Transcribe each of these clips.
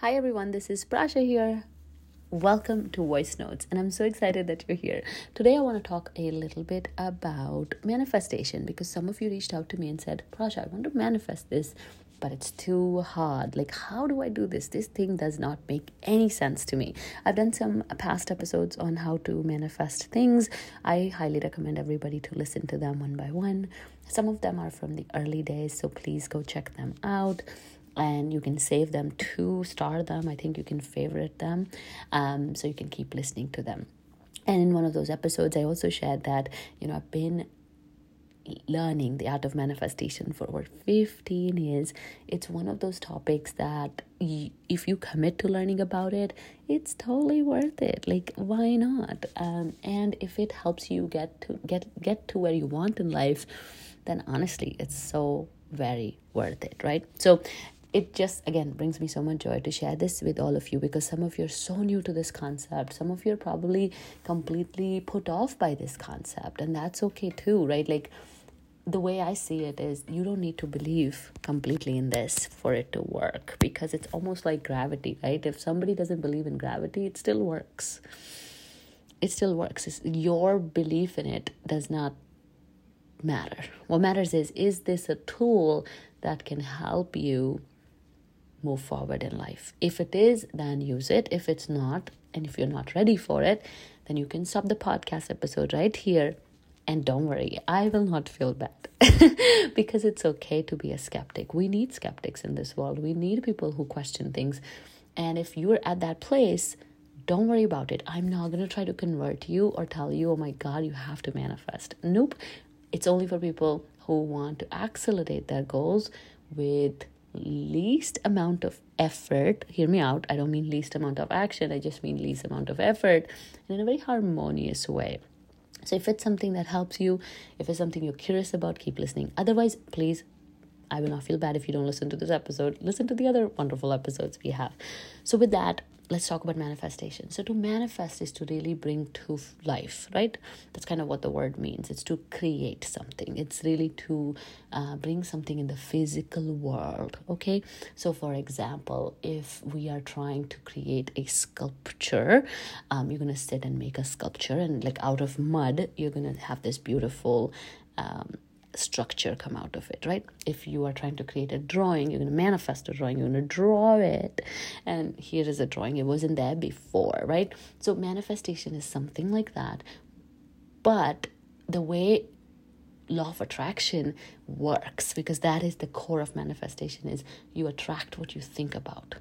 Hi everyone, this is Prasha here. Welcome to Voice Notes, and I'm so excited that you're here. Today, I want to talk a little bit about manifestation because some of you reached out to me and said, Prasha, I want to manifest this, but it's too hard. Like, how do I do this? This thing does not make any sense to me. I've done some past episodes on how to manifest things. I highly recommend everybody to listen to them one by one. Some of them are from the early days, so please go check them out and you can save them to star them. I think you can favorite them um, so you can keep listening to them. And in one of those episodes, I also shared that, you know, I've been learning the art of manifestation for over 15 years. It's one of those topics that if you commit to learning about it, it's totally worth it. Like why not? Um, and if it helps you get to get get to where you want in life, then honestly, it's so very worth it, right? So it just again brings me so much joy to share this with all of you because some of you are so new to this concept. Some of you are probably completely put off by this concept and that's okay too right? Like the way i see it is you don't need to believe completely in this for it to work because it's almost like gravity right? If somebody doesn't believe in gravity it still works. It still works. It's, your belief in it does not matter. What matters is is this a tool that can help you move forward in life. If it is, then use it. If it's not, and if you're not ready for it, then you can stop the podcast episode right here. And don't worry, I will not feel bad because it's okay to be a skeptic. We need skeptics in this world, we need people who question things. And if you're at that place, don't worry about it. I'm not going to try to convert you or tell you, oh my God, you have to manifest. Nope. It's only for people who want to accelerate their goals with least amount of effort. Hear me out. I don't mean least amount of action. I just mean least amount of effort and in a very harmonious way. So if it's something that helps you if it's something you're curious about keep listening. Otherwise please i will not feel bad if you don't listen to this episode. Listen to the other wonderful episodes we have. So with that let's talk about manifestation. So, to manifest is to really bring to life, right? That's kind of what the word means. It's to create something, it's really to uh, bring something in the physical world, okay? So, for example, if we are trying to create a sculpture, um, you're going to sit and make a sculpture, and like out of mud, you're going to have this beautiful. Um, structure come out of it, right? If you are trying to create a drawing, you're going to manifest a drawing, you're going to draw it. And here is a drawing, it wasn't there before, right? So, manifestation is something like that. But the way law of attraction works because that is the core of manifestation is you attract what you think about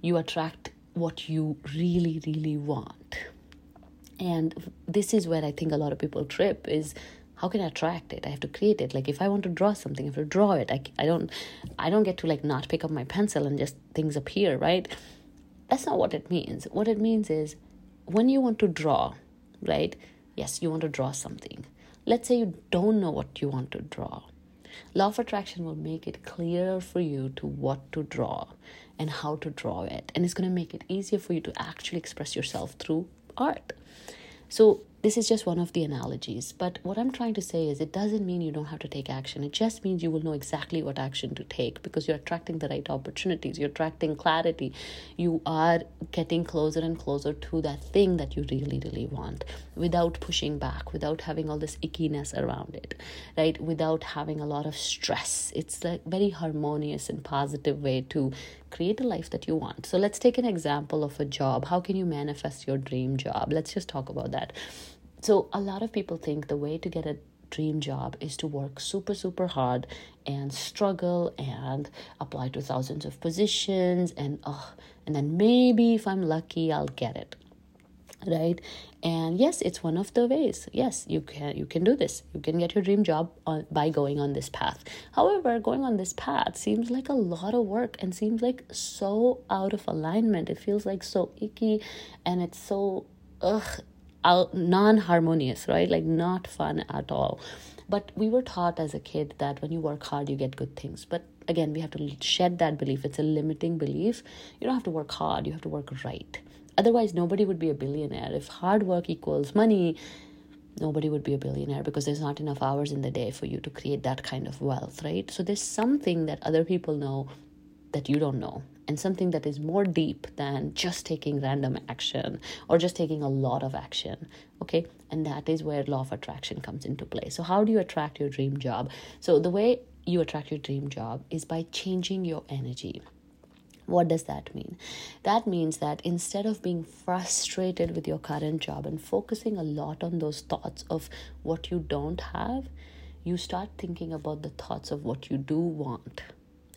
you attract what you really really want and this is where i think a lot of people trip is how can i attract it? I have to create it. Like if i want to draw something i have to draw it. I, I don't i don't get to like not pick up my pencil and just things appear right? That's not what it means. What it means is when you want to draw right? Yes you want to draw something. Let's say you don't know what you want to draw. Law of attraction will make it clearer for you to what to draw and how to draw it. And it's going to make it easier for you to actually express yourself through art. So this is just one of the analogies. But what I'm trying to say is it doesn't mean you don't have to take action. It just means you will know exactly what action to take because you're attracting the right opportunities, you're attracting clarity, you are getting closer and closer to that thing that you really, really want without pushing back, without having all this ickiness around it, right? Without having a lot of stress. It's a very harmonious and positive way to create a life that you want. So let's take an example of a job. How can you manifest your dream job? Let's just talk about that. So, a lot of people think the way to get a dream job is to work super, super hard and struggle and apply to thousands of positions and, oh, and then maybe if I'm lucky, I'll get it right and yes it's one of the ways. Yes you can you can do this. You can get your dream job on, by going on this path. However going on this path seems like a lot of work and seems like so out of alignment. It feels like so icky and it's so ugh out, non-harmonious right? Like not fun at all. But we were taught as a kid that when you work hard you get good things. But again we have to shed that belief. It's a limiting belief. You don't have to work hard. You have to work right otherwise nobody would be a billionaire if hard work equals money nobody would be a billionaire because there's not enough hours in the day for you to create that kind of wealth right so there's something that other people know that you don't know and something that is more deep than just taking random action or just taking a lot of action. Okay. And that is where law of attraction comes into play. So, how do you attract your dream job? So, the way you attract your dream job is by changing your energy. What does that mean? That means that instead of being frustrated with your current job and focusing a lot on those thoughts of what you don't have, you start thinking about the thoughts of what you do want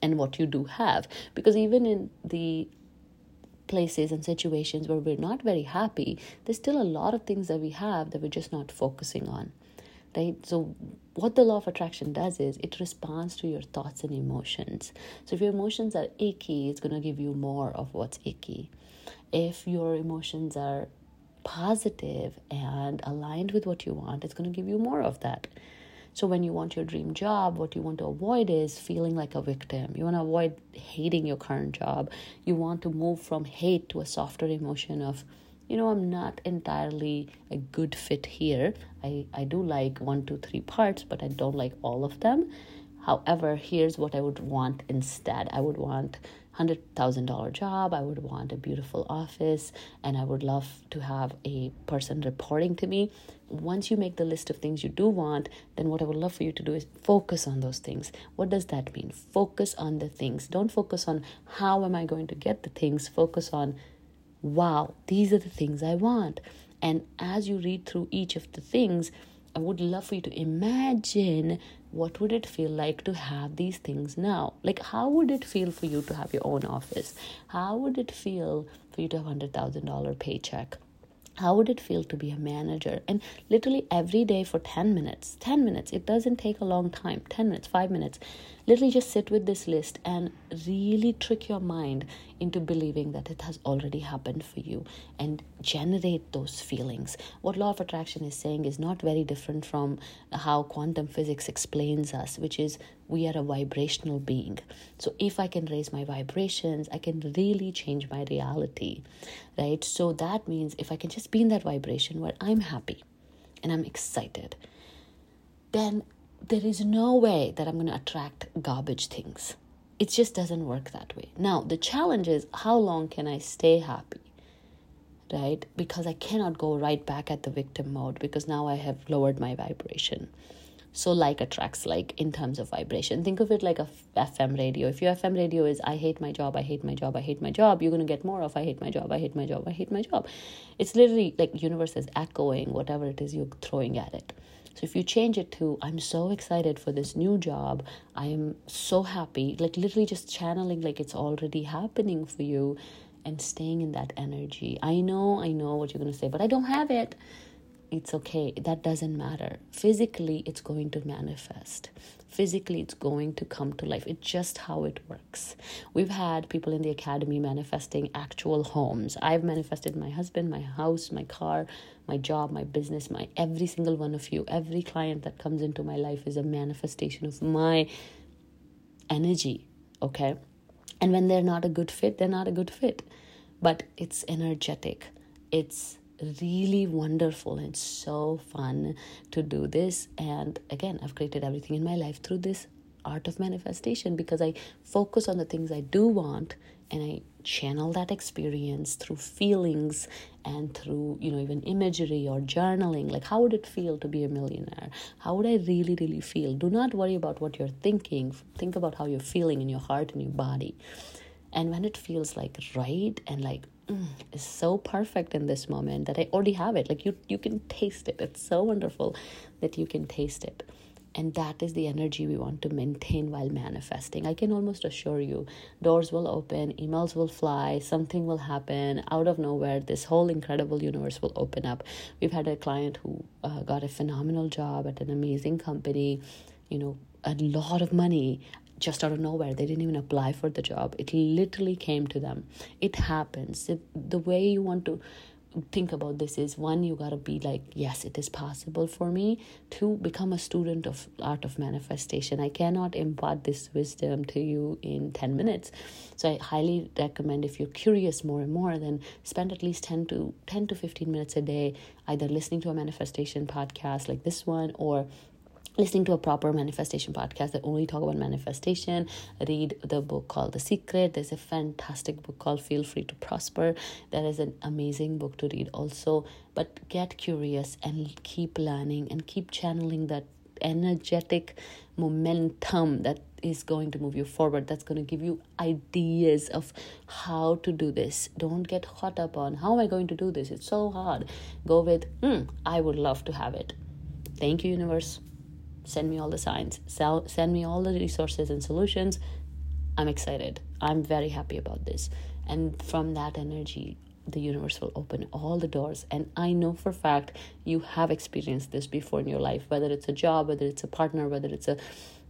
and what you do have. Because even in the places and situations where we're not very happy, there's still a lot of things that we have that we're just not focusing on. Right? So, what the law of attraction does is it responds to your thoughts and emotions. So, if your emotions are icky, it's going to give you more of what's icky. If your emotions are positive and aligned with what you want, it's going to give you more of that. So, when you want your dream job, what you want to avoid is feeling like a victim. You want to avoid hating your current job. You want to move from hate to a softer emotion of, you know, I'm not entirely a good fit here. I, I do like one, two, three parts, but I don't like all of them. However, here's what I would want instead I would want $100,000 job. I would want a beautiful office and I would love to have a person reporting to me. Once you make the list of things you do want, then what I would love for you to do is focus on those things. What does that mean? Focus on the things. Don't focus on how am I going to get the things. Focus on, wow, these are the things I want. And as you read through each of the things, I would love for you to imagine what would it feel like to have these things now? Like how would it feel for you to have your own office? How would it feel for you to have a $100000 paycheck? How would it feel to be a manager? And literally every day for 10 minutes 10 minutes it doesn't take a long time 10 minutes 5 minutes. Literally just sit with this list and really trick your mind into believing that it has already happened for you and generate those feelings. What law of attraction is saying is not very different from how quantum physics explains us which is we are a vibrational being. So if i can raise my vibrations i can really change my reality right? So that means if i can just be in that vibration where i'm happy and i'm excited then there is no way that I'm going to attract garbage things. It just doesn't work that way. Now, the challenge is how long can I stay happy? Right? Because I cannot go right back at the victim mode because now I have lowered my vibration. So, like attracts like in terms of vibration. Think of it like a FM radio. If your FM radio is I hate my job, I hate my job, I hate my job, you're going to get more of I hate my job, I hate my job, I hate my job. It's literally like universe is echoing whatever it is you're throwing at it. So if you change it to, I'm so excited for this new job, I am so happy, like literally just channeling like it's already happening for you and staying in that energy. I know, I know what you're going to say, but I don't have it it's okay. That doesn't matter. Physically, it's going to manifest. Physically, it's going to come to life. It's just how it works. We've had people in the academy manifesting actual homes. I've manifested my husband, my house, my car, my job, my business, my every single one of you. Every client that comes into my life is a manifestation of my energy. Okay. And when they're not a good fit, they're not a good fit. But it's energetic. It's really wonderful and so fun to do this. And again, I've created everything in my life through this art of manifestation because I focus on the things I do want and I channel that experience through feelings and through you know even imagery or journaling. Like how would it feel to be a millionaire? How would i really really feel? Do not worry about what you're thinking. Think about how you're feeling in your heart and your body and when it feels like right and like mm, so perfect in this moment that I already have it. Like you, you can taste it. It's so wonderful that you can taste it. And that is the energy we want to maintain while manifesting. I can almost assure you, doors will open, emails will fly, something will happen out of nowhere. This whole incredible universe will open up. We've had a client who uh, got a phenomenal job at an amazing company, you know, a lot of money just out of nowhere. They didn't even apply for the job. It literally came to them. It happens. It, the way you want to think about this is one you got to be like yes it is possible for me to become a student of art of manifestation i cannot impart this wisdom to you in 10 minutes so i highly recommend if you're curious more and more then spend at least 10 to 10 to 15 minutes a day either listening to a manifestation podcast like this one or listening to a proper manifestation podcast that only talk about manifestation. Read the book called the secret. There's a fantastic book called feel free to prosper. That is an amazing book to read also. But get curious and keep learning and keep channeling that energetic momentum that is going to move you forward. That's going to give you ideas of how to do this. Don't get caught up on how am i going to do this? It's so hard. Go with hmm i would love to have it. Thank you universe send me all the signs sell, send me all the resources and solutions i'm excited. I'm very happy about this. And from that energy the universe will open all the doors. And i know for fact you have experienced this before in your life whether it's a job whether it's a partner whether it's a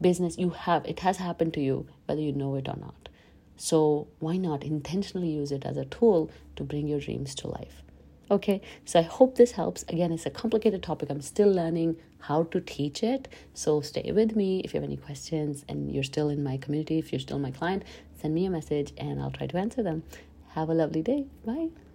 business you have it has happened to you whether you know it or not. So why not intentionally use it as a tool to bring your dreams to life okay so i hope this helps. Again it's a complicated topic. I'm still learning how to teach it. So stay with me. If you have any questions and you're still in my community if you're still my client send me a message and i'll try to answer them. Have a lovely day. Bye